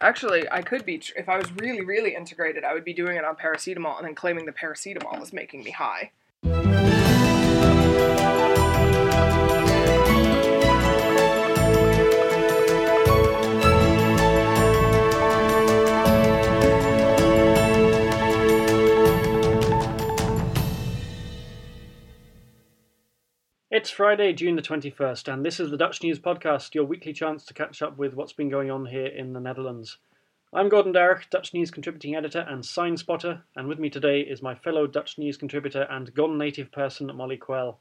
Actually, I could be if I was really, really integrated. I would be doing it on paracetamol and then claiming the paracetamol is making me high. It's Friday, June the 21st, and this is the Dutch News Podcast, your weekly chance to catch up with what's been going on here in the Netherlands. I'm Gordon Darroch, Dutch News contributing editor and sign spotter, and with me today is my fellow Dutch News contributor and gone native person, Molly Quell.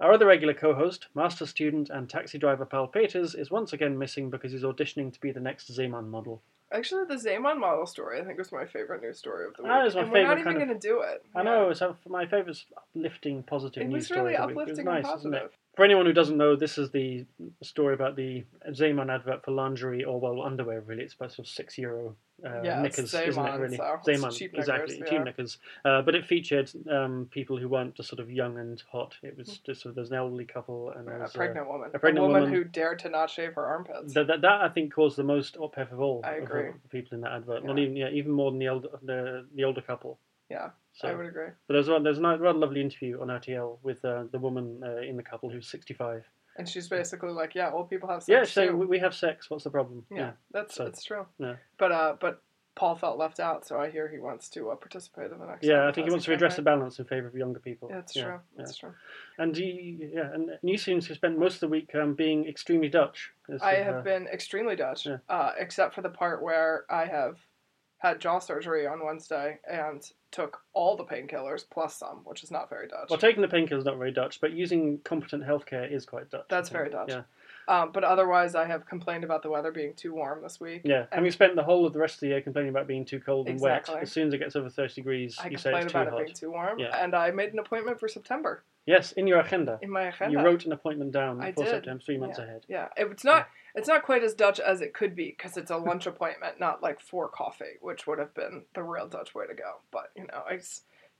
Our other regular co host, master student and taxi driver Paul Peters, is once again missing because he's auditioning to be the next Zeeman model. Actually, the Zeeman model story I think was my favorite news story of the week. That is my and we're not even kind of- going to do it. I know, it's my favourite uplifting, positive It news story. It was really uplifting nice, and positive. For anyone who doesn't know, this is the story about the Zeeman advert for lingerie, or well, underwear. Really, it's about sort of six euro uh, Yeah, knickers, isn't it? Really, so Zeeman, cheap exactly, knickers, cheap yeah. knickers. Uh, but it featured um, people who weren't just sort of young and hot. It was just sort of there's an elderly couple and A pregnant woman. a pregnant woman, woman. who dared to not shave her armpits. that, that, that I think caused the most ophef of all. I of agree. the people in that advert. Not even yeah, even more than the older the, the older couple. yeah, So, I would agree. but there's one there's a rather lovely interview on RTL with uh, the woman uh, in the couple who's 65. And she's basically like, yeah, old people have sex Yeah, so too. we we have sex. What's the problem? Yeah, that's so- that's true. Yeah. But uh, but Paul felt left out, so I hear he wants to uh, participate in the next. Yeah, I think he wants to redress the balance in favour of younger people. That's yeah, true. yeah. That's true. And he, yeah, and you seem to have spent most of the week um, being extremely Dutch. I have uh, been extremely Dutch, Yeah. uh, except for the part where I have had jaw surgery on Wednesday and took all the painkillers plus some, which is not very Dutch. Well, taking the painkillers is not very Dutch, but using competent healthcare is quite Dutch. That's very Dutch. Yeah, Um, but otherwise, I have complained about the weather being too warm this week. yeah. And Having spent the whole of the rest of the year complaining about being too cold and Exactly. wet, as soon as it gets over thirty degrees, I you say it's too about it hot. being too warm, Yeah. and I made an appointment for September Yes, in your agenda, in my agenda. you wrote an appointment down I for did. September, three months Yeah. ahead. Yeah, it's not it's not quite as Dutch as it could be because it's a lunch appointment, not like for coffee, which would have been the real Dutch way to go. But you know, I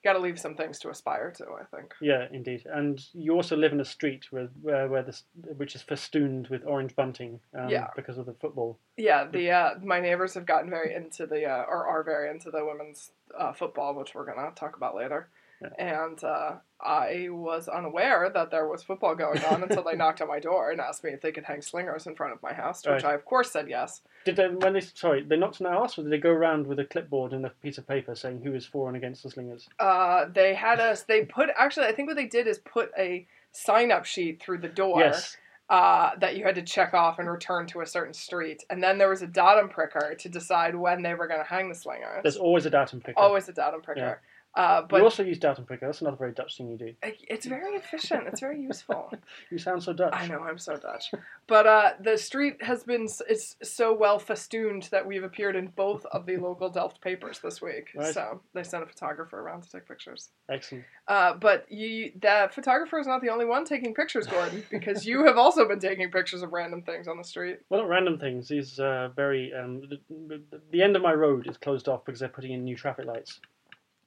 got to leave some things to aspire to. I think. Yeah, indeed. And you also live in a street where where, where this which is festooned with orange bunting um, Yeah. because of the football. Yeah, the uh, my neighbors have gotten very into the uh, or are very into the women's uh, football, which we're gonna talk about later. Yeah. And uh, I was unaware that there was football going on until they knocked on my door and asked me if they could hang slingers in front of my house, to which Right. I of course said yes. Did they when they sorry they knocked on our house or did they go around with a clipboard and a piece of paper saying who is for and against the slingers? Uh, they had us. They put actually. I think what they did is put a sign up sheet through the door. Yes. uh, that you had to check off and return to a certain street. And then there was a datum pricker to decide when they were going to hang the slingers. There's always a datum pricker. Always a datum pricker. Uh, you also use datum picker. That's another very Dutch thing you do. it's very efficient. It's very useful. You sound so Dutch. I know I'm so Dutch, but uh, the street has been it's so well festooned that we've appeared in both of the local Delft papers this week. Right. So they sent a photographer around to take pictures. Excellent. Uh, but you, the photographer is not the only one taking pictures, Gordon, because you have also been taking pictures of random things on the street. Well, not random things. These uh, very um, the, the- the end of my road is closed off because they're putting in new traffic lights.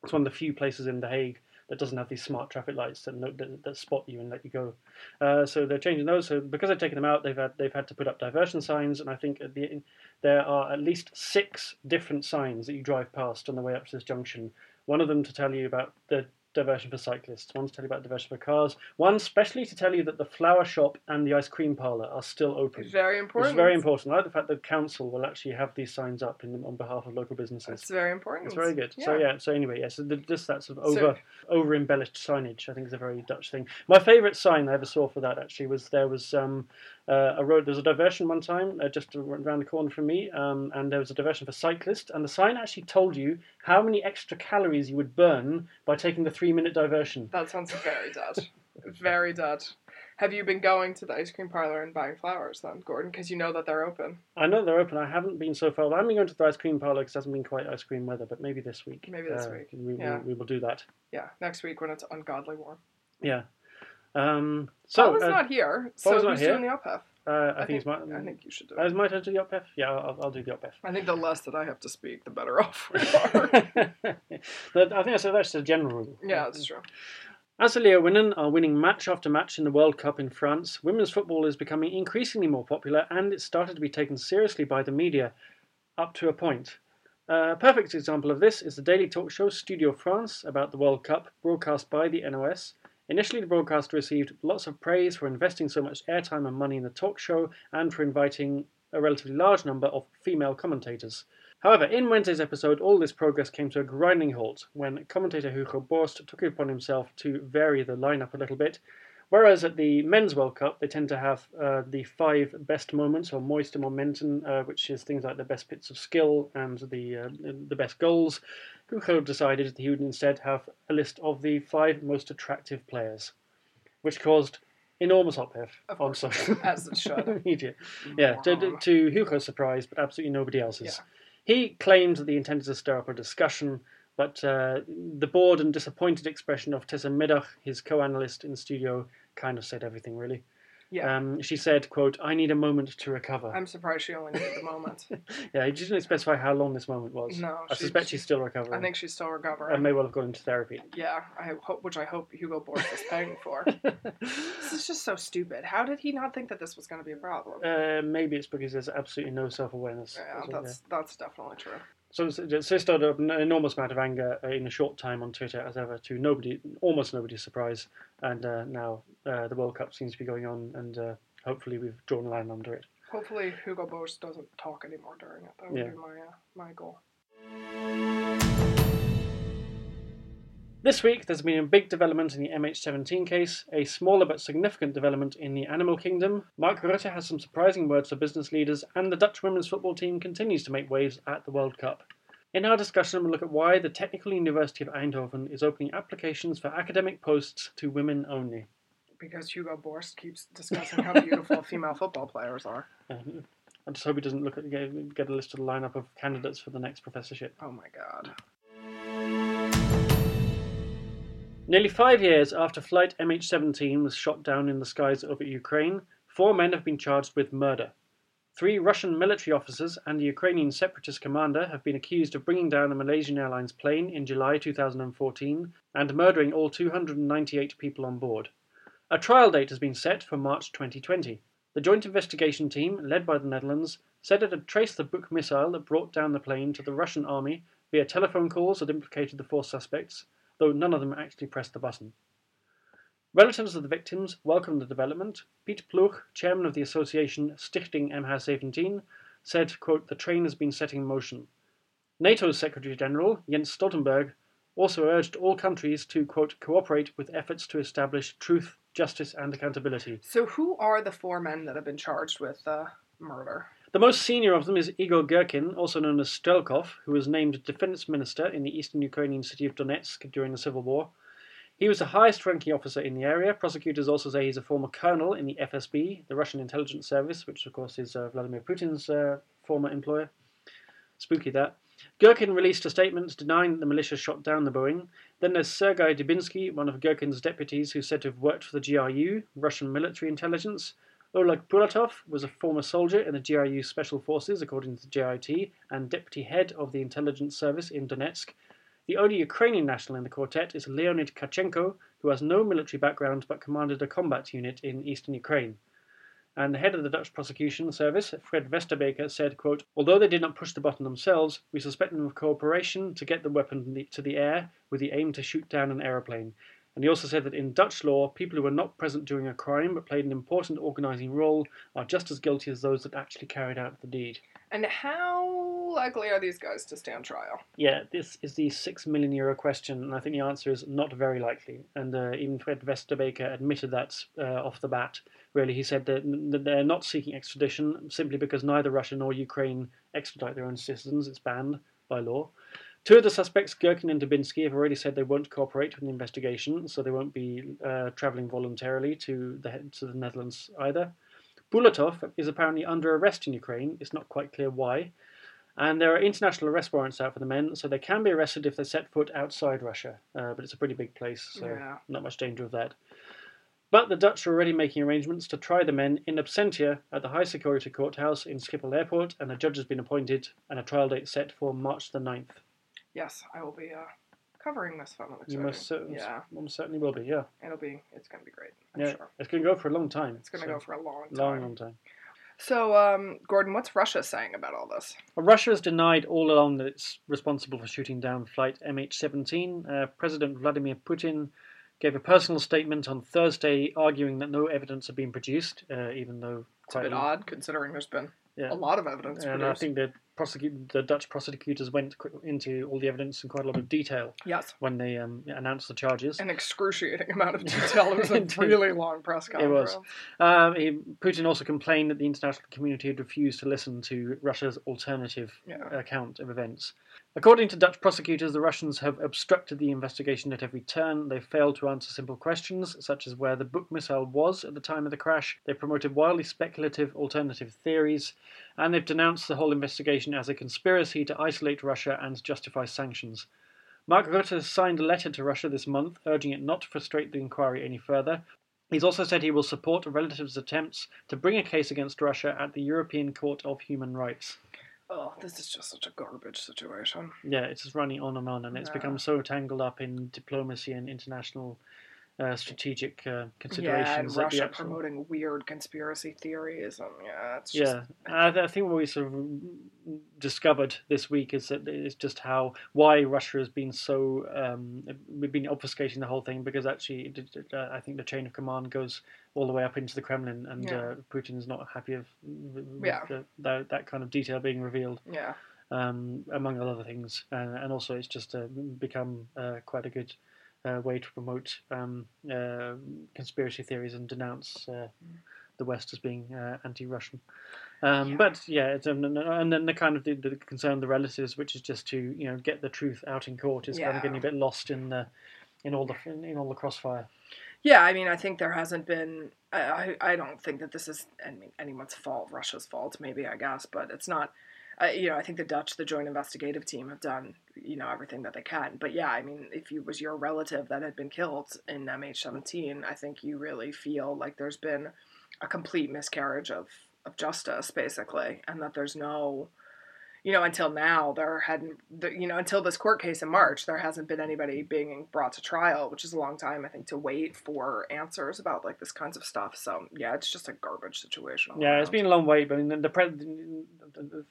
It's one of the few places in The Hague that doesn't have these smart traffic lights that that, that spot you and let you go. Uh, so they're changing those. So because they've taken them out, they've had they've had to put up diversion signs, and I think the, there are at least six different signs that you drive past on the way up to this junction. One of them to tell you about the diversion for cyclists. One to tell you about diversion for cars. One specially to tell you that the flower shop and the ice cream parlour are still open. It's very important. It's very important. I like the fact that the council will actually have these signs up in, on behalf of local businesses. It's very important. It's very good. So yeah. So anyway, yeah. So the, just that sort of So- over over embellished signage, I think, is a very Dutch thing. My favourite sign I ever saw for that actually was there was um, uh, a road. There was a diversion one time uh, just around the corner from me, um, and there was a diversion for cyclists, and the sign actually told you how many extra calories you would burn by taking the three minute diversion. That sounds very Dutch. very Dutch. Have you been going to the ice cream parlor and buying flowers then, Gordon? Because you know that they're open. I know they're open. I haven't been so far. I haven't been going to the ice cream parlour because it hasn't been quite ice cream weather, but maybe this week. Maybe this uh, week. We, we- we will do that. Yeah, next week when it's ungodly warm. Yeah. Um, So, so Paul is uh, not here, so Paul's who's here. doing the UPF? uh, I, I think, it's my. I think you should do Uh, it. is my turn to do the UPF? Yeah, I'll, I'll do the UPF. I think the less that I have to speak, the better off we are. I think that's, that's a general rule. yeah, that's true. As the Leeuwinnen are winning match after match in the World Cup in France. Women's football is becoming increasingly more popular and it's started to be taken seriously by the media. up to a point. A perfect example of this is the daily talk show Studio France about the World Cup, broadcast by the NOS. Initially, the broadcaster received lots of praise for investing so much airtime and money in the talk show and for inviting a relatively large number of female commentators. However, in Wednesday's episode, all this progress came to a grinding halt when commentator Hugo Borst took it upon himself to vary the lineup a little bit. Whereas at the Men's World Cup, they tend to have uh, the five best moments or mooiste momenten, uh, which is things like the best bits of skill and the uh, the best goals. Hugo decided that he would instead have a list of the five most attractive players, which caused enormous uplift on social as it should. media. Yeah, to, to Hugo's surprise, but absolutely nobody else's. Yeah. He claimed that he intended to stir up a discussion, but uh, the bored and disappointed expression of Tessel Middag, his co-analyst in the studio, kind of said everything really. Yeah. Um, she said, "quote I need a moment to recover." I'm surprised she only needed a moment. yeah, he didn't specify how long this moment was. No, I she- suspect she's still recovering. I think she's still and recovering. may well have gone into therapy. Yeah, I hope, which I hope Hugo Borst is paying for. this is just so stupid. How did he not think that this was going to be a problem? uh, maybe it's because there's absolutely no self-awareness. yeah, That's all that's that's definitely true. So it's stirred up an enormous amount of anger uh, in a short time on Twitter, as ever, to nobody, almost nobody's surprise. And uh, now uh, the World Cup seems to be going on, and uh, hopefully we've drawn a line under it. Hopefully, Hugo Borst doesn't talk anymore during it. That would Yeah. be my uh, my goal. This week, there's been a big development in the MH17 case, a smaller but significant development in the animal kingdom. Mark Rutte has some surprising words for business leaders, and the Dutch women's football team continues to make waves at the World Cup. In our discussion, we'll look at why the Technical University of Eindhoven is opening applications for academic posts to women only. Because Hugo Borst keeps discussing how beautiful female football players are. Um, I just hope he doesn't look at get, get a list of the lineup of candidates for the next professorship. Oh my god. Nearly five years after Flight MH17 was shot down in the skies over Ukraine, four men have been charged with murder. Three Russian military officers and a Ukrainian separatist commander have been accused of bringing down a Malaysian Airlines plane in July 2014 and murdering all 298 people on board. A trial date has been set for March 2020. The joint investigation team, led by the Netherlands, said it had traced the Buk missile that brought down the plane to the Russian army via telephone calls that implicated the four suspects, though none of them actually pressed the button. Relatives of the victims welcomed the development. Piet Ploeg, chairman of the association Stichting MH17, said, quote, the train has been set in motion. NATO's Secretary General, Jens Stoltenberg, also urged all countries to, quote, cooperate with efforts to establish truth, justice, and accountability. So, who are the four men that have been charged with uh, murder? The most senior of them is Igor Girkin, also known as Strelkov, who was named defense minister in the eastern Ukrainian city of Donetsk during the civil war. He was the highest ranking officer in the area. Prosecutors also say he's a former colonel in the FSB, the Russian intelligence service, which of course is uh, Vladimir Putin's uh, former employer. Spooky that. Girkin released a statement denying that the militia shot down the Boeing. Then there's Sergei Dubinsky, one of Girkin's deputies, who's said to have worked for the GRU, Russian military intelligence. Oleg Pulatov was a former soldier in the GRU Special Forces, according to the JIT, and deputy head of the intelligence service in Donetsk. The only Ukrainian national in the quartet is Leonid Kharchenko, who has no military background but commanded a combat unit in eastern Ukraine. And the head of the Dutch prosecution service, Fred Westerbeke, said, quote, Although they did not push the button themselves, we suspect them of cooperation to get the weapon to the air with the aim to shoot down an aeroplane. And he also said that in Dutch law, people who were not present during a crime but played an important organising role are just as guilty as those that actually carried out the deed. And how likely are these guys to stand trial? Yeah, this is the six million euro question, and I think the answer is not very likely. And uh, even Fred Westerbeke admitted that uh, off the bat. Really, he said that, that they're not seeking extradition simply because neither Russia nor Ukraine extradite their own citizens. It's banned by law. Two of the suspects, Girkin and Dubinsky, have already said they won't cooperate with the investigation, so they won't be uh, travelling voluntarily to the to the Netherlands either. Pulatov is apparently under arrest in Ukraine. It's not quite clear why. And there are international arrest warrants out for the men, so they can be arrested if they set foot outside Russia. Uh, but it's a pretty big place, so Yeah. not much danger of that. But the Dutch are already making arrangements to try the men in absentia at the high security courthouse in Schiphol Airport, and a judge has been appointed and a trial date set for March the 9th. Yes, I will be uh, covering this film. You most certainly, Yeah, most certainly will be, yeah. it'll be. It's gonna be great. I'm yeah. sure. It's going to go for a long time. It's gonna so, go for a long time. long, long time. So, um, Gordon, what's Russia saying about all this? Well, Russia has denied all along that it's responsible for shooting down flight MH17. Uh, President Vladimir Putin gave a personal statement on Thursday arguing that no evidence had been produced, uh, even though It's a bit odd considering there's been Yeah. a lot of evidence And I think the prosecute the Dutch prosecutors went into all the evidence in quite a lot of detail yes, when they um, announced the charges. an excruciating amount of detail. It was a really long press conference. It was. Um, he, Putin also complained that the international community had refused to listen to Russia's alternative Yeah. account of events. According to Dutch prosecutors, the Russians have obstructed the investigation at every turn. They failed to answer simple questions, such as where the Buk missile was at the time of the crash. They promoted wildly speculative alternative theories, and they've denounced the whole investigation as a conspiracy to isolate Russia and justify sanctions. Mark Rutte has signed a letter to Russia this month urging it not to frustrate the inquiry any further. He's also said he will support relative's attempts to bring a case against Russia at the European Court of Human Rights. Oh, this is just such a garbage situation. Yeah, it's just running on and on, and it's Yeah. become so tangled up in diplomacy and international uh, strategic uh, Yeah, and considerations. Russia actual- promoting weird conspiracy theories. And yeah, it's just Yeah, I, I think what we sort of discovered this week is that it's just how why Russia has been so um, we've been obfuscating the whole thing because actually it, it, uh, I think the chain of command goes all the way up into the Kremlin and Yeah. uh, Putin is not happy of Yeah. the, that kind of detail being revealed yeah. um, among other things and, and also it's just uh, become uh, quite a good uh, way to promote um, uh, conspiracy theories and denounce uh, the West as being uh, anti-Russian. Um, Yeah. But yeah, it's, um, and then the kind of the, the concern of the relatives, which is just to you know get the truth out in court, is kind of getting a bit lost in the in all the in, in all the crossfire. Yeah, I mean, I think there hasn't been. I, I I don't think that this is I mean, anyone's fault, Russia's fault, maybe, I guess, but it's not. Uh, you know, I think the Dutch, the joint investigative team, have done you know everything that they can. But yeah, I mean, if you was your relative that had been killed in MH17, I think you really feel like there's been a complete miscarriage of of justice, basically, and that there's no. You know, until now, there hadn't, you know, until this court case in March, there hasn't been anybody being brought to trial, which is a long time, I think, to wait for answers about like this kinds of stuff. So yeah, it's just a garbage situation. Yeah, it's around. been a long wait, but I mean, the, pre-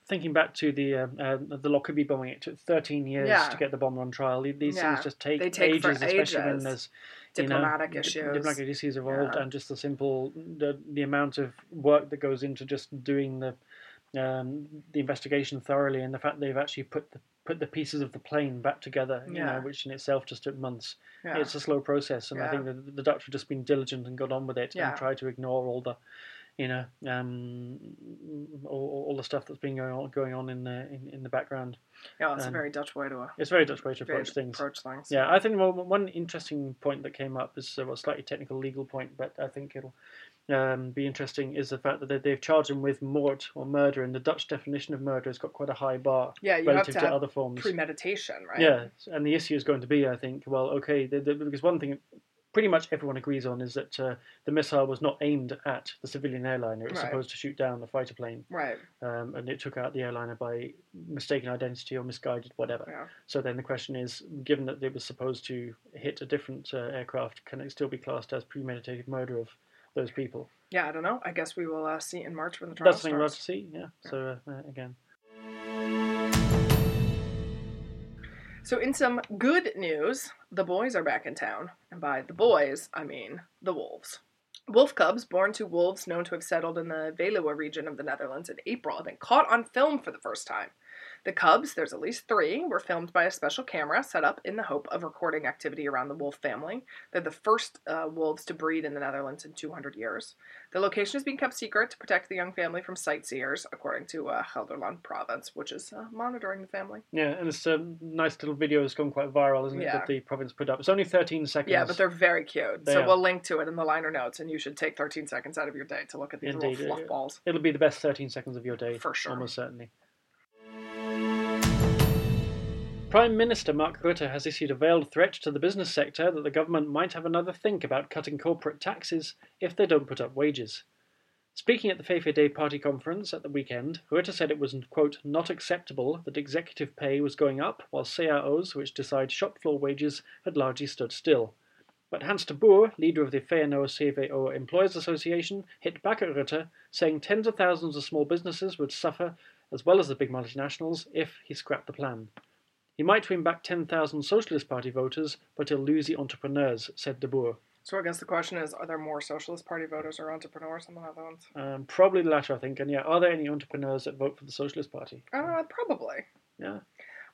thinking back to the uh, uh, the Lockerbie bombing, it took 13 years Yeah. to get the bomber on trial. These Yeah, things just take, they take ages, especially when there's you know, diplomatic issues. diplomatic issues involved, Yeah. and just the simple the the amount of work that goes into just doing the um, the investigation thoroughly, and the fact they've actually put the put the pieces of the plane back together, you Yeah. know, which in itself just took months. yeah. It's a slow process, and I think that the Dutch have just been diligent and got on with it Yeah. and tried to ignore all the, you know, um, all, all the stuff that's been going on going on in the in, in the background. yeah, it's a um, very Dutch way to It's very Dutch way to approach things. Approach things. Yeah, I think well, one interesting point that came up is uh, a slightly technical legal point, but I think it'll um, be interesting is the fact that they- they've charged him with mort or murder, and the Dutch definition of murder has got quite a high bar yeah, you have relative to to have other forms. premeditation, right? Yeah, and the issue is going to be, I think, well, okay, the, the, because one thing pretty much everyone agrees on is that uh, the missile was not aimed at the civilian airliner; it was Right. supposed to shoot down the fighter plane, Right. um, and it took out the airliner by mistaken identity or misguided whatever. Yeah. So then the question is, given that it was supposed to hit a different uh, aircraft, can it still be classed as premeditated murder of those people? Yeah, I don't know. I guess we will uh, see in March when the trial That's something we'll have to see. Yeah. So uh, uh, again, So, in some good news, the boys are back in town. And by the boys, I mean the wolves. Wolf cubs born to wolves known to have settled in the Veluwe region of the Netherlands in April have been caught on film for the first time. The cubs, there's at least three, were filmed by a special camera set up in the hope of recording activity around the wolf family. They're the first uh, wolves to breed in the Netherlands in 200 years. The location is being kept secret to protect the young family from sightseers, according to uh, Gelderland province, which is uh, monitoring the family. yeah, and it's a nice little video that's gone quite viral, isn't it? Yeah. That the province put up. It's only 13 seconds. Yeah, but they're very cute. They so are. we'll link to it in the liner notes, and you should take 13 seconds out of your day to look at these Indeed, little fluff balls. It'll be the best 13 seconds of your day, For sure. almost certainly. Prime Minister Mark Rutte has issued a veiled threat to the business sector that the government might have another think about cutting corporate taxes if they don't put up wages. Speaking at the VVD party conference at the weekend, Rutte said it was, quote, not acceptable that executive pay was going up while CAOs, which decide shop floor wages, had largely stood still. But Hans de Boer, leader of the VNO-CVO Employers Association, hit back at Rutte, saying tens of thousands of small businesses would suffer, as well as the big multinationals, if he scrapped the plan. He might win back 10,000 Socialist Party voters, but he'll lose the entrepreneurs, said de Boer. So I guess the question is: Are there more Socialist Party voters or entrepreneurs than the other ones? Um, probably the latter, I think. And yeah, are there any entrepreneurs that vote for the Socialist Party? Uh, probably. Yeah.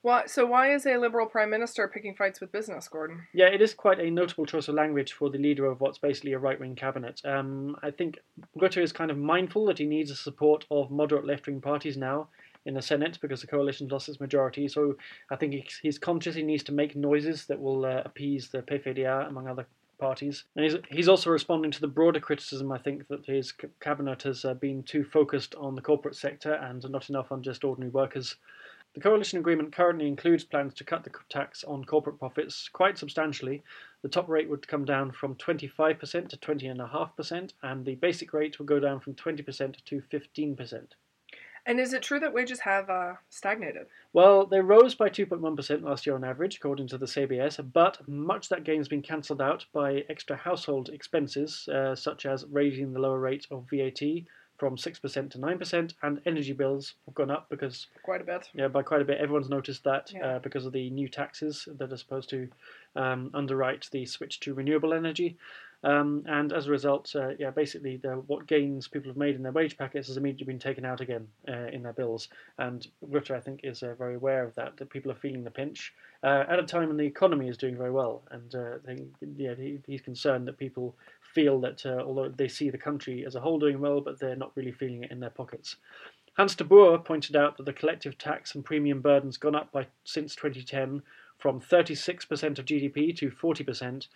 Why? So why is a Liberal Prime Minister picking fights with business, Gordon? Yeah, it is quite a notable choice of language for the leader of what's basically a right wing cabinet. Um, I think Rutte is kind of mindful that he needs the support of moderate left wing parties now in the Senate because the coalition lost its majority. So I think he's, he's conscious he needs to make noises that will uh, appease the PVDA, among other parties. And he's, he's also responding to the broader criticism, I think, that his cabinet has uh, been too focused on the corporate sector and not enough on just ordinary workers. The coalition agreement currently includes plans to cut the tax on corporate profits quite substantially. The top rate would come down from 25% to 20.5%, and the basic rate will go down from 20% to 15%. And is it true that wages have uh, stagnated? Well, they rose by 2.1% last year on average, according to the CBS, but much that gain has been cancelled out by extra household expenses, uh, such as raising the lower rate of VAT from 6% to 9%, and energy bills have gone up because. Quite a bit. Yeah, by quite a bit. Everyone's noticed that Yeah. uh, because of the new taxes that are supposed to um, underwrite the switch to renewable energy. Um, and as a result, uh, yeah, basically, the, what gains people have made in their wage packets has immediately been taken out again uh, in their bills. And Rutte, I think, is uh, very aware of that, that people are feeling the pinch uh, at a time when the economy is doing very well. And uh, I yeah, he, he's concerned that people feel that uh, although they see the country as a whole doing well, but they're not really feeling it in their pockets. Hans de Boer pointed out that the collective tax and premium burden's gone up by since 2010 from 36% of GDP to 40%.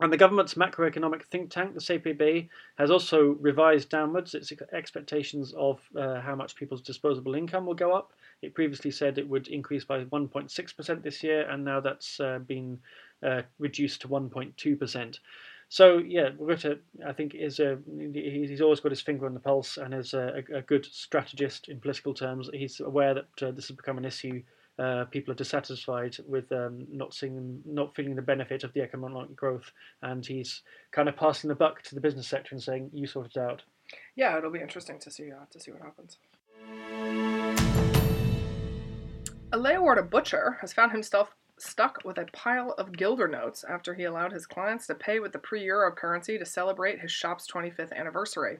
And the government's macroeconomic think tank, the CPB, has also revised downwards its expectations of uh, how much people's disposable income will go up. It previously said it would increase by 1.6% this year, and now that's uh, been uh, reduced to 1.2%. So yeah, Rutte, I think is a he's always got his finger on the pulse and is a, a good strategist in political terms. He's aware that uh, this has become an issue. Uh, people are dissatisfied with um, not seeing, not feeling the benefit of the economic growth, and he's kind of passing the buck to the business sector and saying, "You sort it out." Yeah, it'll be interesting to see uh, to see what happens. A Leeuwarden butcher has found himself stuck with a pile of guilder notes after he allowed his clients to pay with the pre-euro currency to celebrate his shop's 25th anniversary.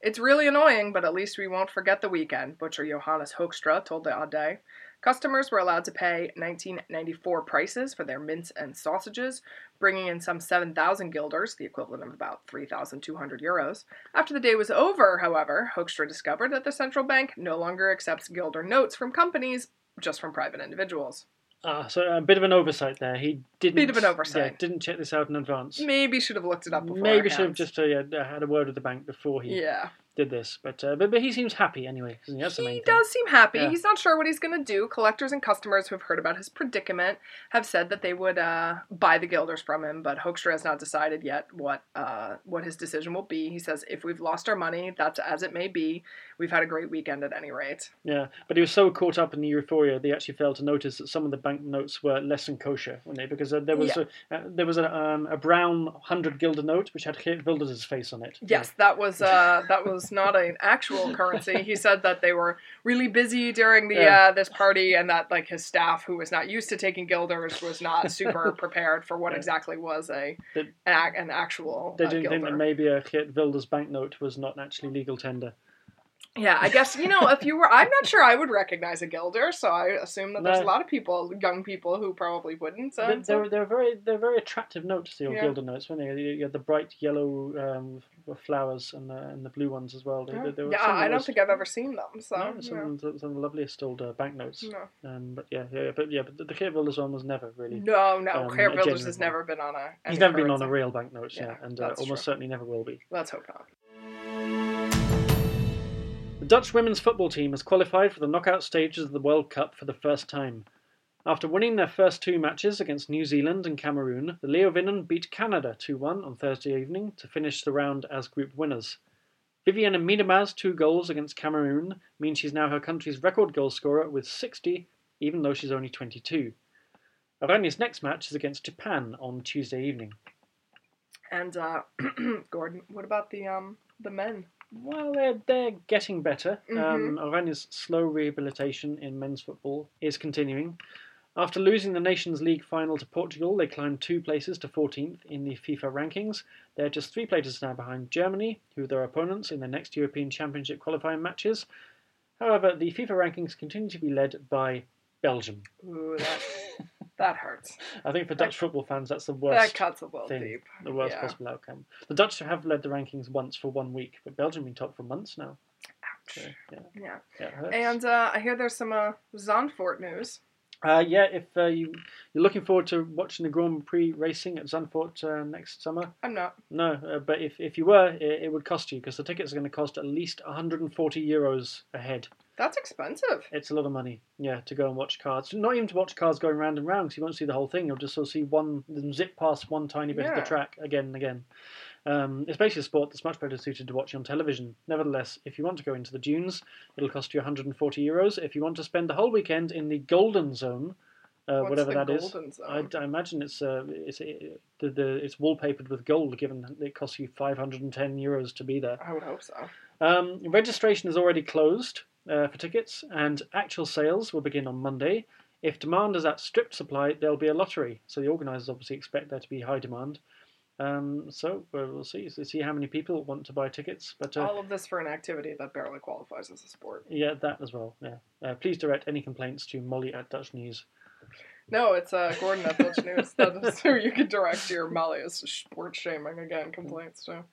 It's really annoying, but at least we won't forget the weekend, butcher Johannes Hoekstra told the AD. Customers were allowed to pay 1994 prices for their mince and sausages, bringing in some 7,000 guilders, the equivalent of about 3,200 euros. After the day was over, however, Hoekstra discovered that the central bank no longer accepts guilder notes from companies, just from private individuals. Ah, so a bit of an oversight there. He didn't. Bit of an oversight. Yeah, didn't check this out in advance. Maybe should have looked it up before. Maybe should have just uh, yeah, had a word with the bank before he Yeah. Did this. But, uh, but but he seems happy anyway. he? That's He thing. does seem happy. Yeah. He's not sure what he's going to do. Collectors and customers who have heard about his predicament have said that they would uh, buy the guilders from him, but Hoekstra has not decided yet what uh, what his decision will be. He says, if we've lost our money, that's as it may be. We've had a great weekend at any rate. Yeah, but he was so caught up in the euphoria, they actually failed to notice that some of the banknotes were less than kosher, weren't they? Because uh, there was Yeah. a, uh, there was a, um, a brown hundred guilder note which had Geert face on it. Yes, that was uh, that was not an actual currency. He said that they were really busy during the Yeah. uh, this party, and that like his staff, who was not used to taking guilders, was not super prepared for what Yeah. exactly was a an, an actual They uh, didn't think that maybe a Geert Wilders banknote was not actually legal tender. Yeah, I guess you know if you were, I'm not sure I would recognize a guilder, so I assume that there's No. a lot of people, young people, who probably wouldn't. So, They- They're, they're very they're very attractive notes, the old Yeah. guilder notes, weren't they? You had the bright yellow um, flowers and the, and the blue ones as well. They, they, they were yeah, I don't think I've ever seen them. So, no, some, know. of the- some of the loveliest old uh, banknotes. no, Um, but yeah, yeah, but yeah, but the, the Geert Wilders one was never really. no, no. Um, Wilders genuine has one. never been on a. He's never been on a real banknote, yeah, Yeah, and uh, almost true. certainly never will be. Let's hope not. The Dutch women's football team has qualified for the knockout stages of the World Cup for the first time. After winning their first two matches against New Zealand and Cameroon, the Leeuwinnen beat Canada 2 1 on Thursday evening to finish the round as group winners. Vivianne Miedema's two goals against Cameroon mean she's now her country's record goal scorer with 60, even though she's only 22. Oranje's next match is against Japan on Tuesday evening. And uh, Gordon, what about the um the men? Well, they're, they're getting better. Um, Mhm. Albania's slow rehabilitation in men's football is continuing. After losing the Nations League final to Portugal, they climbed two places to 14th in the FIFA rankings. They're just three places now behind Germany, who are their opponents in their next European Championship qualifying matches. However, the FIFA rankings continue to be led by Belgium. Ooh, that that hurts. I think for That- Dutch football fans, that's the That worst cuts a little thing. deep. the worst Yeah. possible outcome. The Dutch have led the rankings once for one week, but Belgium have been top for months now. So, Ouch. yeah, Yeah. yeah. And uh, I hear there's some uh, Zandvoort news. Uh, yeah, if uh, you you're looking forward to watching the Grand Prix racing at Zandvoort uh, next summer, I'm not. no. Uh, but if, if you were, it, it would cost you because the tickets are going to cost at least 140 euros a head. That's expensive. It's a lot of money, yeah, to go and watch cars. Not even to watch cars going round and round because you won't see the whole thing. You'll just sort of see one them zip past one tiny bit of the Yeah. track again and again. Um, it's basically a sport that's much better suited to watching on television. Nevertheless, if you want to go into the dunes, it'll cost you 140 euros. If you want to spend the whole weekend in the Golden Zone, uh, whatever that is, I. I imagine it's uh, it's it, the, the it's wallpapered with gold. Given it costs you 510 euros to be there. I would hope so. Um, registration is already closed uh, for tickets, and actual sales will begin on Monday. If demand is outstripped supply, there'll be a lottery. So the organisers obviously expect there to be high demand. Um, so we'll see so see how many people want to buy tickets. But uh, All of this for an activity that barely qualifies as a sport. yeah, that as well. Yeah, uh, please direct any complaints to Molly at Dutch News. No, it's uh, Gordon at Dutch News. That is who you can direct your Molly's sports shaming again complaints to.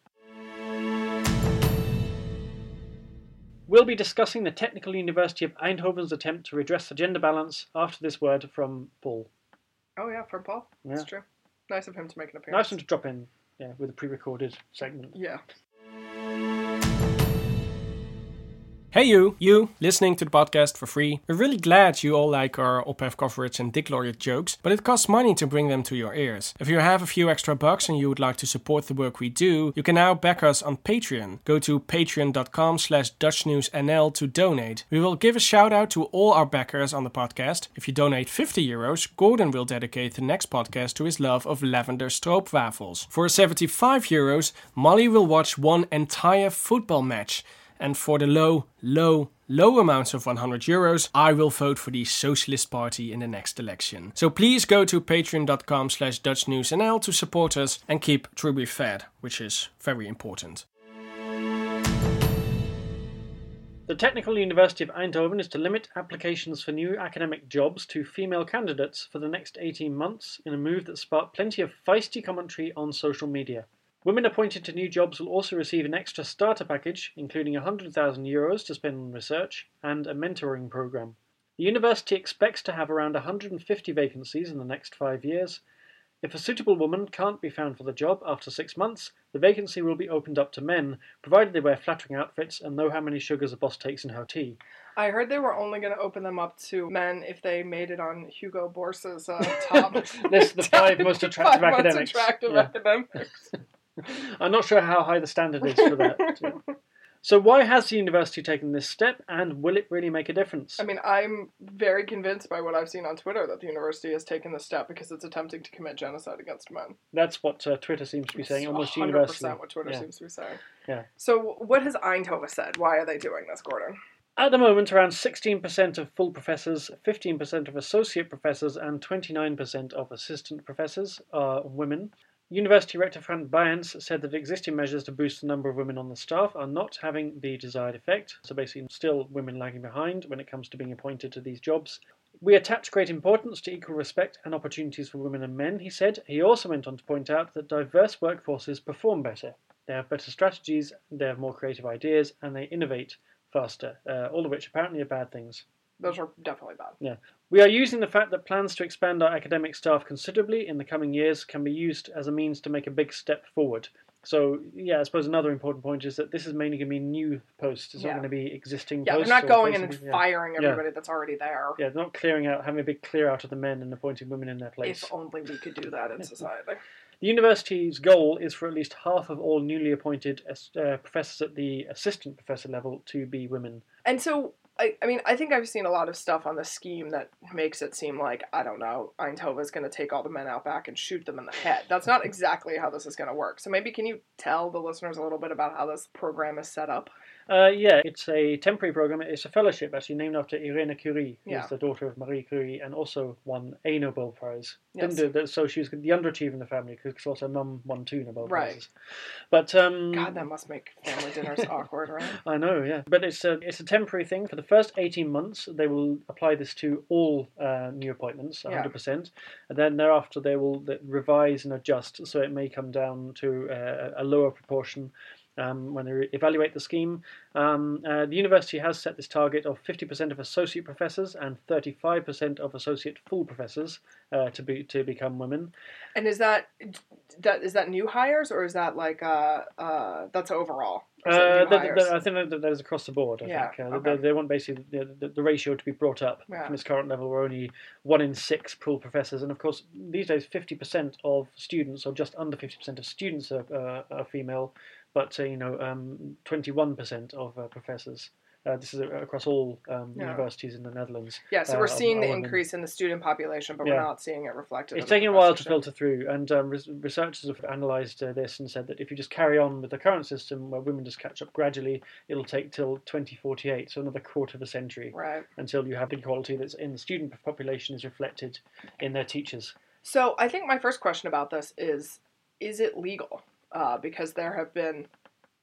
We'll be discussing the Technical University of Eindhoven's attempt to redress the gender balance after this word from Paul. Oh yeah, from Paul. Yeah. That's true. Nice of him to make an appearance. Nice of him to drop in, yeah, with a pre-recorded segment. Yeah. Hey you, you, listening to the podcast for free. We're really glad you all like our ophef coverage and Dick Laureate jokes, but it costs money to bring them to your ears. If you have a few extra bucks and you would like to support the work we do, you can now back us on Patreon. Go to patreon.com slash dutchnewsnl to donate. We will give a shout out to all our backers on the podcast. If you donate 50 euros, Gordon will dedicate the next podcast to his love of lavender stroopwafels. For 75 euros, Molly will watch one entire football match. And for the low, low, low amounts of 100 euros, I will vote for the Socialist Party in the next election. So please go to patreon.com slash dutchnewsnl to support us and keep Truby fed, which is very important. The Technical University of Eindhoven is to limit applications for new academic jobs to female candidates for the next 18 months in a move that sparked plenty of feisty commentary on social media. Women appointed to new jobs will also receive an extra starter package, including 100,000 euros to spend on research and a mentoring program. The university expects to have around 150 vacancies in the next five years. If a suitable woman can't be found for the job after six months, the vacancy will be opened up to men, provided they wear flattering outfits and know how many sugars a boss takes in her tea. I heard they were only going to open them up to men if they made it on Hugo Borst's uh, top List the five most attractive five most attractive Yeah. academics. I'm not sure how high the standard is for that. so, why has the university taken this step, and will it really make a difference? I mean, I'm very convinced by what I've seen on Twitter that the university has taken this step because it's attempting to commit genocide against men. That's what uh, Twitter seems to be saying, It's almost 100% universally. what Twitter Yeah. seems to be saying. Yeah. So, what has Eindhoven said? Why are they doing this, Gordon? At the moment, around 16% of full professors, 15% of associate professors, and 29% of assistant professors are women. University Rector Frank Baaijens said that existing measures to boost the number of women on the staff are not having the desired effect, so basically, still women lagging behind when it comes to being appointed to these jobs. We attach great importance to equal respect and opportunities for women and men, he said. He also went on to point out that diverse workforces perform better. They have better strategies, they have more creative ideas, and they innovate faster, uh, all of which apparently are bad things. Those are definitely bad. We are using the fact that plans to expand our academic staff considerably in the coming years can be used as a means to make a big step forward. So, yeah, I suppose another important point is that this is mainly going to be new posts. It's Yeah. not going to be existing posts. Yeah, posts. they're not going in and yeah. firing Yeah. everybody that's already there. Yeah, they're not clearing out, having a big clear out of the men and appointing women in their place. If only we could do that in society. The university's goal is for at least half of all newly appointed uh, professors at the assistant professor level to be women. And so, I, I mean, I think I've seen a lot of stuff on the scheme that makes it seem like, I don't know, Eindhoven is going to take all the men out back and shoot them in the head. That's not exactly how this is going to work. So maybe can you tell the listeners a little bit about how this program is set up? Uh, yeah, it's a temporary program. It's a fellowship actually named after Irene Curie, who's Yeah. the daughter of Marie Curie and also won a Nobel Prize. Yes. So she was the underachiever in the family because also her mum won two Nobel Right. Prizes. But um, God, that must make family dinners awkward, right? I know, yeah. But it's a it's a temporary thing. For the first eighteen months, they will apply this to all uh, new appointments, hundred percent, and then thereafter they will revise and adjust. So it may come down to uh, a lower proportion. Um, when they re- evaluate the scheme, um, uh, the university has set this target of 50% of associate professors and 35% of associate full professors uh, to be to become women. And is that that is that new hires or is that like uh uh that's overall? Or is that Uh, I think that that is across the board. I Yeah, think uh, okay. they, they want basically the, the, the ratio to be brought up Yeah. from its current level. We're only one in six pool professors, and of course these days fifty percent of students, or just under fifty percent of students, are, uh, are female, but uh, you know twenty one percent of uh, professors. Uh, this is across all um, Yeah. universities in the Netherlands. yeah, so uh, we're seeing the increase in the student population, but Yeah. we're not seeing it reflected. It's taking a while to filter through, and um, res- researchers have analysed uh, this and said that if you just carry on with the current system, where women just catch up gradually, it'll take till 2048, so another quarter of a century, Right. until you have the equality that's in the student population is reflected in their teachers. So I think my first question about this is: Is it legal? Uh, because there have been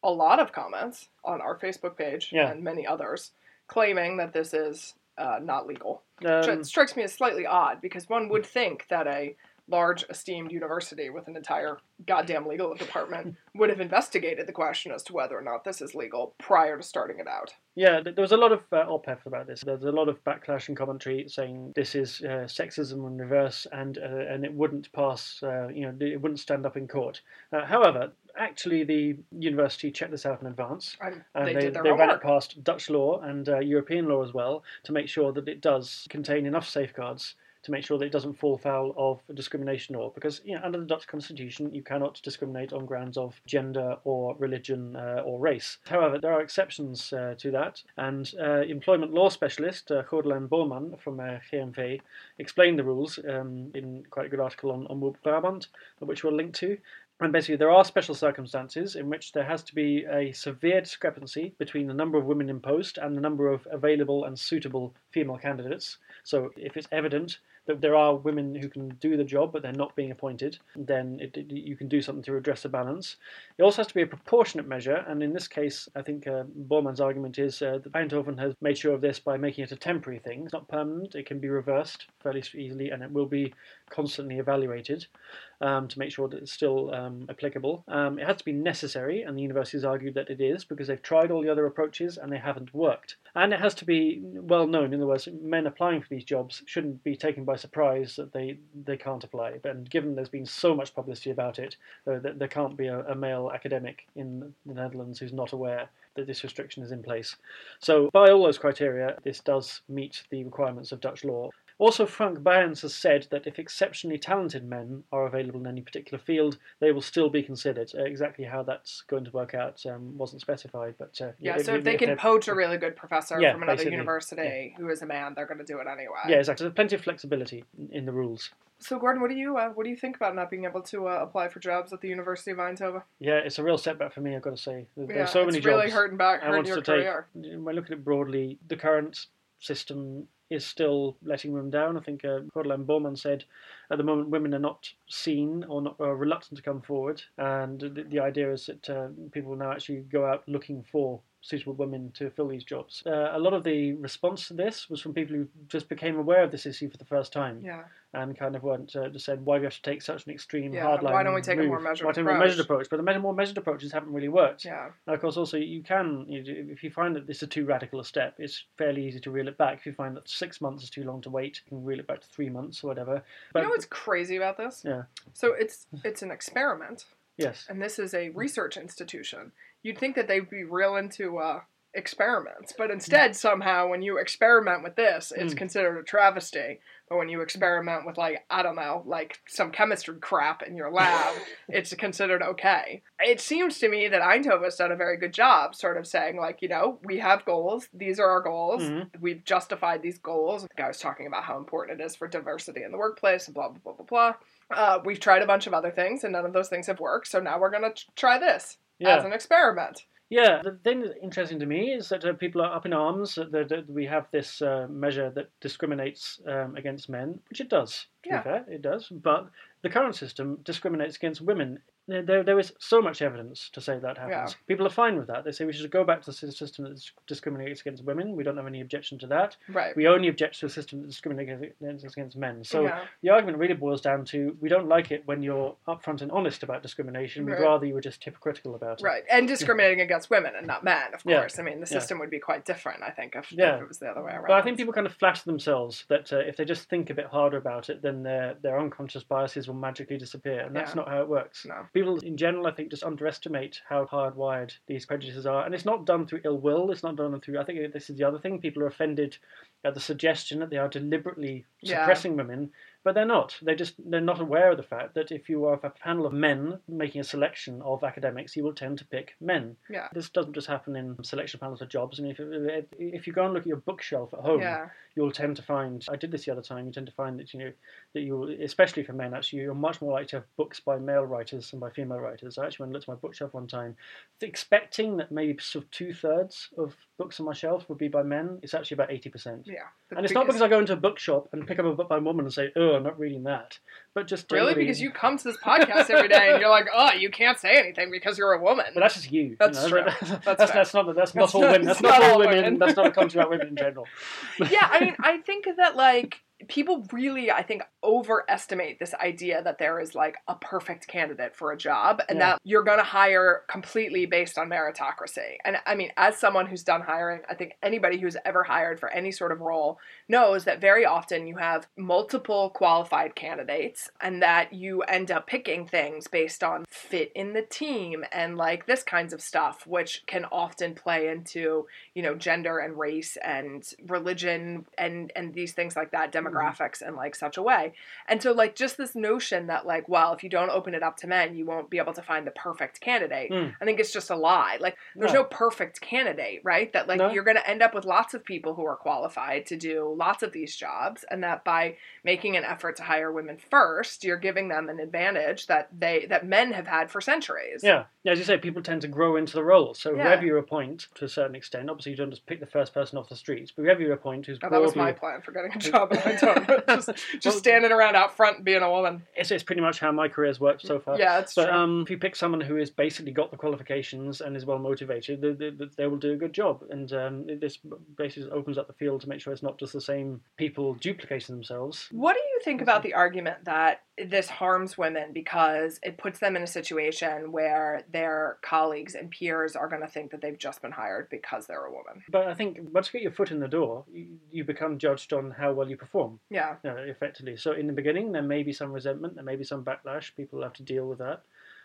a lot of comments on our Facebook page Yeah. and many others claiming that this is uh, not legal. Which Um, strikes me as slightly odd because one would think that a large esteemed university with an entire goddamn legal department would have investigated the question as to whether or not this is legal prior to starting it out. Yeah, there was a lot of uh, op-ed about this. There's a lot of backlash and commentary saying this is uh, sexism in reverse, and uh, and it wouldn't pass. Uh, you know, it wouldn't stand up in court. Uh, however, actually, the university checked this out in advance. And And they, they, did their they ran it past Dutch law and uh, European law as well to make sure that it does contain enough safeguards to make sure that it doesn't fall foul of discrimination law. Because you know, under the Dutch constitution, you cannot discriminate on grounds of gender or religion uh, or race. However, there are exceptions uh, to that, and uh, employment law specialist uh, Gordelen Borman from uh, GMV explained the rules um, in quite a good article on, on Omroep Brabant, which we'll link to. And basically, there are special circumstances in which there has to be a severe discrepancy between the number of women in post and the number of available and suitable female candidates. So, if it's evident that there are women who can do the job but they're not being appointed, then it, it- you can do something to redress the balance. It also has to be a proportionate measure, and in this case, I think uh, Bormann's argument is uh, that Eindhoven has made sure of this by making it a temporary thing. It's not permanent, it can be reversed fairly easily, and it will be constantly evaluated um, to make sure that it's still um, applicable. Um, it has to be necessary, and the university has argued that it is because they've tried all the other approaches and they haven't worked. And it has to be well known. In other words, men applying for these jobs shouldn't be taken by surprise that they, they can't apply. And given there's been so much publicity about it, uh, that there can't be a, a male academic in the Netherlands who's not aware that this restriction is in place. So, by all those criteria, this does meet the requirements of Dutch law. Also, Frank Baaijens has said that if exceptionally talented men are available in any particular field, they will still be considered. Uh, exactly how that's going to work out um, wasn't specified, but uh, Yeah, it- so it- if they it- can poach a really good professor Yeah, from another basically, university who is a man, they're going to do it anyway. yeah, exactly. There's plenty of flexibility in, in the rules. So, Gordon, what do you uh, what do you think about not being able to uh, apply for jobs at the University of Eindhoven? Yeah, it's a real setback for me. I've got to say. There, there are so many it's really jobs. hurting back, hurting your to take. career. When looking at it broadly, the current system is still letting women down. I think uh, Gordelen Borman said at the moment women are not seen or not or reluctant to come forward, and the, the idea is that uh, people now actually go out looking for suitable women to fill these jobs. Uh, a lot of the response to this was from people who just became aware of this issue for the first time Yeah, and kind of weren't uh, just why do we have to take such an extreme Yeah, hardline why don't we take a more measured why don't we more measured approach? approach but the more measured approaches haven't really worked yeah. and of course, also you can you, if you find that this is too radical a step, it's fairly easy to reel it back. If you find that six months is too long to wait, you can reel it back to three months or whatever. But you know what's crazy about this? Yeah. So it's it's an experiment, yes, and this is a research institution. You'd think that they'd be real into uh, experiments. But instead, somehow, when you experiment with this, it's Mm. considered a travesty. But when you experiment with, like, I don't know, like some chemistry crap in your lab, it's considered okay. It seems to me that Eindhoven's done a very good job, sort of saying, like, you know, we have goals. These are our goals. Mhm. We've justified these goals. The guy was talking about how important it is for diversity in the workplace and blah, blah, blah, blah, blah. Uh, we've tried a bunch of other things and none of those things have worked. So now we're going to try this Yeah. as an experiment. Yeah, the thing that's interesting to me is that uh, people are up in arms that, that, that we have this uh, measure that discriminates um, against men, which it does. To Yeah. be fair, it does. But the current system discriminates against women. There, there, is so much evidence to say that happens. Yeah. People are fine with that. They say we should go back to the system that discriminates against women. We don't have any objection to that. Right. We only object to a system that discriminates against men. So yeah. the argument really boils down to we don't like it when you're upfront and honest about discrimination. We'd Right. rather you were just hypocritical about it. Right. And discriminating against women and not men, of course. Yeah. I mean, the system would be quite different, I think, if, if it was the other way around. But I think people kind of flatter themselves that uh, if they just think a bit harder about it, then their their unconscious biases will magically disappear, and that's not how it works. No. People in general, I think, just underestimate how hardwired these prejudices are, and it's not done through ill will. It's not done through. I think this is the other thing. People are offended at the suggestion that they are deliberately Yeah. suppressing women, but they're not. They just they're not aware of the fact that if you are a panel of men making a selection of academics, you will tend to pick men. Yeah. This doesn't just happen in selection panels for jobs. I mean, if, if you go and look at your bookshelf at home, Yeah. you'll tend to find I did this the other time. You tend to find that you know that you, especially for men, actually, you're much more likely to have books by male writers than by female writers. I actually went and looked at my bookshelf one time, expecting that maybe sort of two thirds of books on my shelf would be by men. It's actually about eighty percent. Yeah. And it's not because I go into a bookshop and pick up a book by a woman and say, "Oh, I'm not reading that," but just Really? Because you come to this podcast every day and you're like, oh, you can't say anything because you're a woman. But that's just you. you That's know, true. That's, That's that's, not that's not all women. That's not all women. That's not a country about women in general. yeah, I mean, I think that like people really, I think, overestimate this idea that there is like a perfect candidate for a job and Yeah. that you're going to hire completely based on meritocracy. And I mean, as someone who's done hiring, I think anybody who's ever hired for any sort of role knows that very often you have multiple qualified candidates and that you end up picking things based on fit in the team and like this kinds of stuff, which can often play into, you know, gender and race and religion and and these things like that, demographics in like such a way. And so like just this notion that like, well, if you don't open it up to men, you won't be able to find the perfect candidate. Mm. I think it's just a lie. Like there's No. no perfect candidate, right? That like No. you're going to end up with lots of people who are qualified to do lots of these jobs and that by making an effort to hire women first, you're giving them an advantage that they that men have had for centuries. Yeah, yeah, as you say, people tend to grow into the role. So Yeah. whoever you appoint, to a certain extent, obviously you don't just pick the first person off the streets, but whoever you appoint who's Oh, that was my plan for getting a job at my job. just just Well- standing around out front being a woman. it's, it's pretty much how my career's worked so far. Yeah, it's But true. um, if you pick someone who has basically got the qualifications and is well motivated, they, they, they will do a good job. And um, this basically opens up the field to make sure it's not just the same people duplicating themselves. What do you think about the argument that this harms women because it puts them in a situation where their colleagues and peers are going to think that they've just been hired because they're a woman? But I think once you get your foot in the door, you, you become judged on how well you perform. Yeah. you know, effectively. So in the beginning, there may be some resentment, there may be some backlash. People have to deal with that.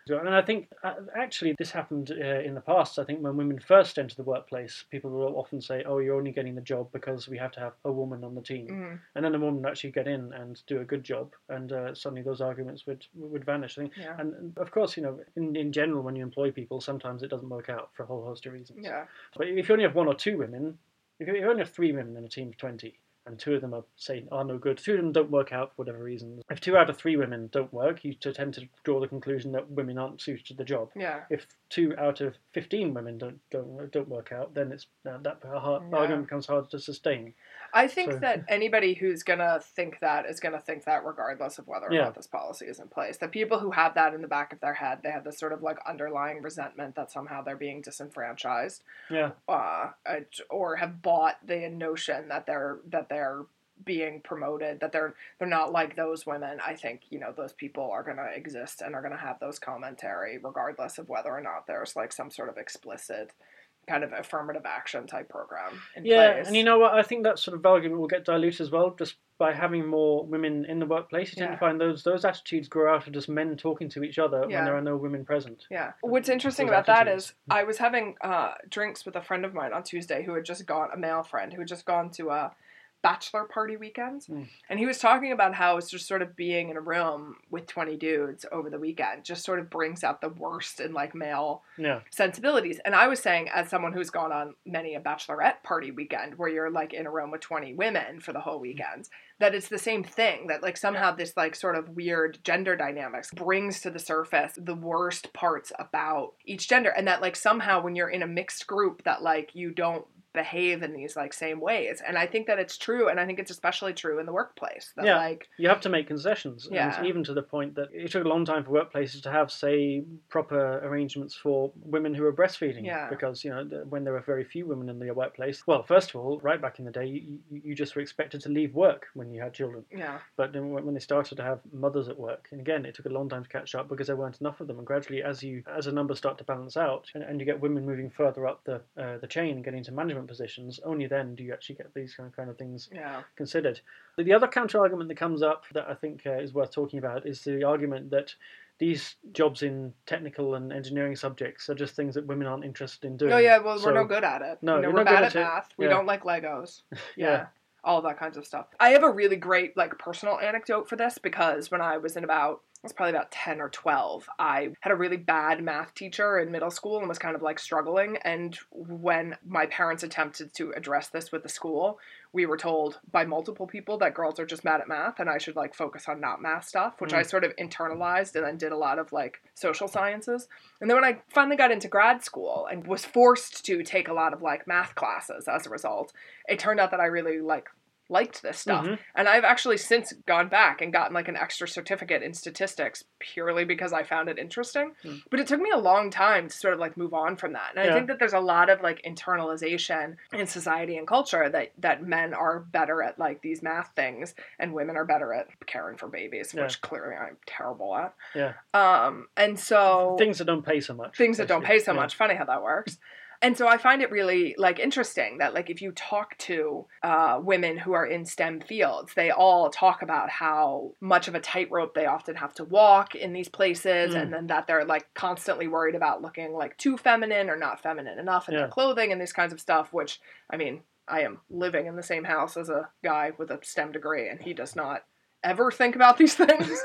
And I think uh, actually this happened uh, in the past. I think when women first enter the workplace, people will often say, "Oh, you're only getting the job because we have to have a woman on the team." Mhm. And then the woman would actually get in and do a good job, and uh, suddenly those arguments would would vanish. I think, Yeah. and of course, you know, in, in general, when you employ people, sometimes it doesn't work out for a whole host of reasons. Yeah. But if you only have one or two women, if you only have three women in a team of 20, and two of them are say are no good, two of them don't work out for whatever reason. If two out of three women don't work, you tend to draw the conclusion that women aren't suited to the job. Yeah. If two out of 15 women don't don't, don't work out, then it's uh, that hard, Yeah. argument becomes hard to sustain. I think So- that anybody who's going to think that is going to think that regardless of whether or Yeah. not this policy is in place. The people who have that in the back of their head, they have this sort of like underlying resentment that somehow they're being disenfranchised. Yeah, uh, or have bought the notion that they're that they're being promoted that they're they're not like those women i think you know those people are going to exist and are going to have those commentary regardless of whether or not there's like some sort of explicit kind of affirmative action type program in Yeah, place. and you know what? I think that sort of argument will get diluted as well, just by having more women in the workplace. You tend Yeah. to find those those attitudes grow out of just men talking to each other Yeah. when there are no women present. Yeah. What's interesting Those about that attitudes. is I was having uh, drinks with a friend of mine on Tuesday who had just gone, a male friend who had just gone to a bachelor party weekends. Mm. And he was talking about how it's just sort of being in a room with 20 dudes over the weekend just sort of brings out the worst in like male Yeah, sensibilities. And I was saying, as someone who's gone on many a bachelorette party weekend where you're like in a room with 20 women for the whole weekend, that it's the same thing. That like somehow this like sort of weird gender dynamics brings to the surface the worst parts about each gender. And that like somehow when you're in a mixed group, that like you don't behave in these like same ways and i think that it's true and i think it's especially true in the workplace that Yeah. like you have to make concessions, Yeah. and even to the point that it took a long time for workplaces to have, say, proper arrangements for women who are breastfeeding. Yeah. Because you know when there were very few women in the workplace, well, first of all, right back in the day, you, you just were expected to leave work when you had children. yeah But then when when they started to have mothers at work, and again, it took a long time to catch up because there weren't enough of them. And gradually, as you as the numbers start to balance out, and, and you get women moving further up the uh, the chain and getting into management positions, only then do you actually get these kind of, kind of things yeah considered. The other counter argument that comes up that I think uh, is worth talking about is the argument that these jobs in technical and engineering subjects are just things that women aren't interested in doing. oh yeah well So- we're no good at it No, you know, we're bad at at math we Yeah. don't like legos Yeah. yeah all that kinds of stuff. I have a really great like personal anecdote for this because when I was in about I was probably about 10 or 12. I had a really bad math teacher in middle school and was kind of like struggling. And when my parents attempted to address this with the school, we were told by multiple people that girls are just mad at math and I should like focus on not math stuff, which I mm. sort of internalized and then did a lot of like social sciences. And then when I finally got into grad school and was forced to take a lot of like math classes as a result, it turned out that I really like liked this stuff. Mhm. And I've actually since gone back and gotten like an extra certificate in statistics purely because I found it interesting. Mm. But it took me a long time to sort of like move on from that. And I think that there's a lot of like internalization in society and culture that that men are better at like these math things and women are better at caring for babies, Yeah. which clearly I'm terrible at. Yeah. Um and so Things that don't pay so much. things that don't pay so. Yeah. much. Funny how that works. And so I find it really like interesting that like if you talk to uh, women who are in STEM fields, they all talk about how much of a tightrope they often have to walk in these places, Mm. and then that they're like constantly worried about looking like too feminine or not feminine enough in Yeah. their clothing and these kinds of stuff. Which I mean, I am living in the same house as a guy with a STEM degree, and he does not ever think about these things.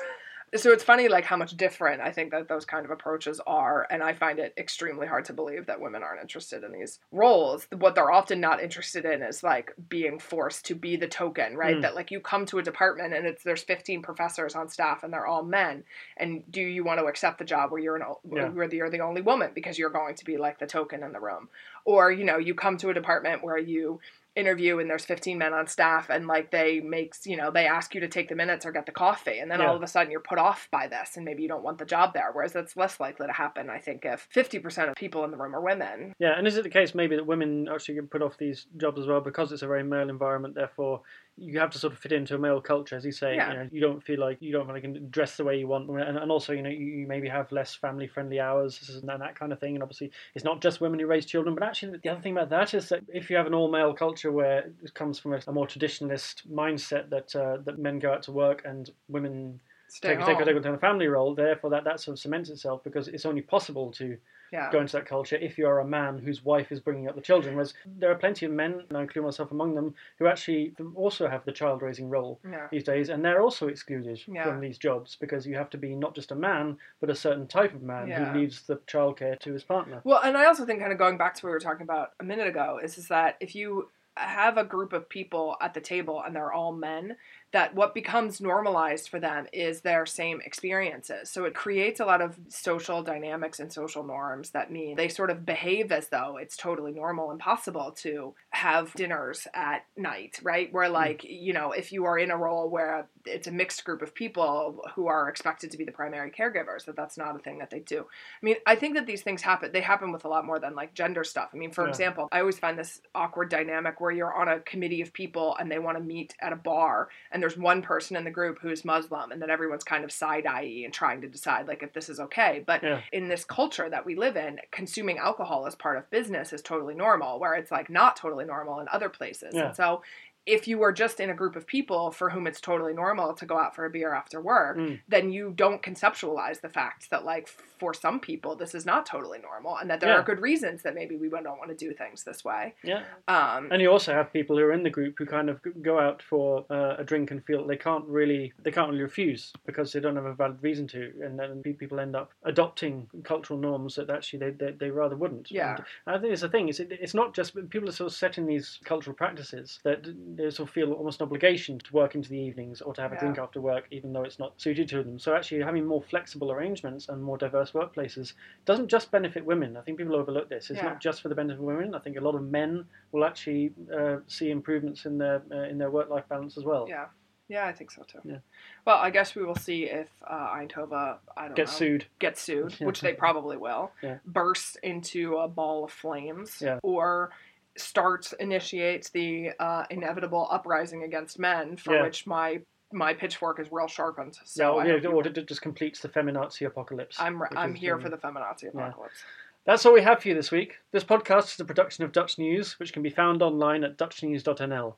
So it's funny like how much different i think that those kind of approaches are and i find it extremely hard to believe that women aren't interested in these roles what they're often not interested in is like being forced to be the token right Mm. that like you come to a department and it's there's 15 professors on staff and they're all men and do you want to accept the job where you're an Yeah. where you're the only woman because you're going to be like the token in the room or you know you come to a department where you interview and there's 15 men on staff and like they makes you know they ask you to take the minutes or get the coffee and then Yeah. all of a sudden you're put off by this and maybe you don't want the job there whereas that's less likely to happen i think if 50% of people in the room are women Yeah, and is it the case maybe that women actually get put off these jobs as well because it's a very male environment? Therefore, you have to sort of fit into a male culture, as you say. Yeah. You know, you don't feel like you don't like dress the way you want, and, and also you know you, you maybe have less family-friendly hours and that, that kind of thing. And obviously, it's not just women who raise children, but actually the other thing about that is that if you have an all-male culture where it comes from a, a more traditionalist mindset that uh, that men go out to work and women take, take, take, take a family role, therefore that that sort of cements itself because it's only possible to yeah go into that culture if you're a man whose wife is bringing up the children. Whereas there are plenty of men, and I include myself among them, who actually also have the child raising role yeah these days, and they're also excluded Yeah. from these jobs because you have to be not just a man, but a certain type of man who leaves the childcare to his partner. Well, and I also think, kind of going back to what we were talking about a minute ago, is is that if you have a group of people at the table and they're all men, that what becomes normalized for them is their same experiences. So it creates a lot of social dynamics and social norms that mean they sort of behave as though it's totally normal and possible to have dinners at night, right? Where, hmm. like, you know, if you are in a role where it's a mixed group of people who are expected to be the primary caregivers, that that's not a thing that they do. I mean, I think that these things happen. They happen with a lot more than like gender stuff. I mean, for Yeah. example, I always find this awkward dynamic where you're on a committee of people and they want to meet at a bar and there's one person in the group who's Muslim and then everyone's kind of side eye and trying to decide like if this is okay. But Yeah. in this culture that we live in, consuming alcohol as part of business is totally normal, where it's like not totally normal in other places. Yeah. And so if you are just in a group of people for whom it's totally normal to go out for a beer after work, Mm. then you don't conceptualize the fact that, like, for some people, this is not totally normal and that there Yeah. are good reasons that maybe we don't want to do things this way. Yeah. Um, And you also have people who are in the group who kind of go out for uh, a drink and feel they can't really they can't really refuse because they don't have a valid reason to, and then people end up adopting cultural norms that actually they they, they rather wouldn't. Yeah. And I think it's the thing. It's it's not just people are sort of setting these cultural practices that they sort of feel almost an obligation to work into the evenings or to have a Yeah. drink after work, even though it's not suited to them. So actually having more flexible arrangements and more diverse workplaces doesn't just benefit women. I think people overlook this. It's Yeah. not just for the benefit of women. I think a lot of men will actually uh, see improvements in their uh, in their work life balance as well. yeah. Yeah, I think so too. Yeah. Well, I guess we will see if uh, Eindhoven, I don't Get know, sued. gets sued, Yeah. which they probably will, Yeah. bursts into a ball of flames, Yeah. or starts initiates the uh, inevitable uprising against men, for which my my pitchfork is real sharpened. So yeah, you- or it just completes the feminazi apocalypse. I'm I'm here um, for the feminazi apocalypse. That's all we have for you this week. This podcast is a production of Dutch News, which can be found online at dutchnews.nl.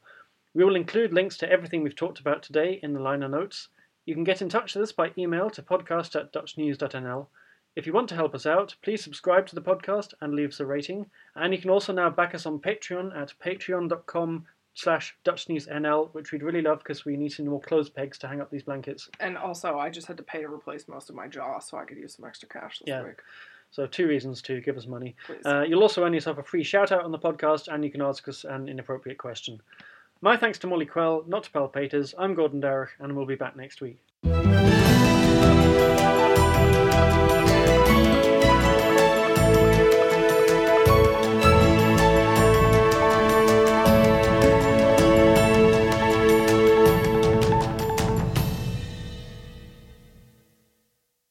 We will include links to everything we've talked about today in the liner notes. You can get in touch with us by email to podcast at dutchnews.nl. If you want to help us out, please subscribe to the podcast and leave us a rating. And you can also now back us on Patreon at patreon.com slash Dutch News NL, which we'd really love because we need some more clothes pegs to hang up these blankets. And also, I just had to pay to replace most of my jaw, so I could use some extra cash this Yeah. week. So two reasons to give us money. Uh, you'll also earn yourself a free shout out on the podcast, and you can ask us an inappropriate question. My thanks to Molly Quell, not to Palpaters. I'm Gordon Darroch, and we'll be back next week.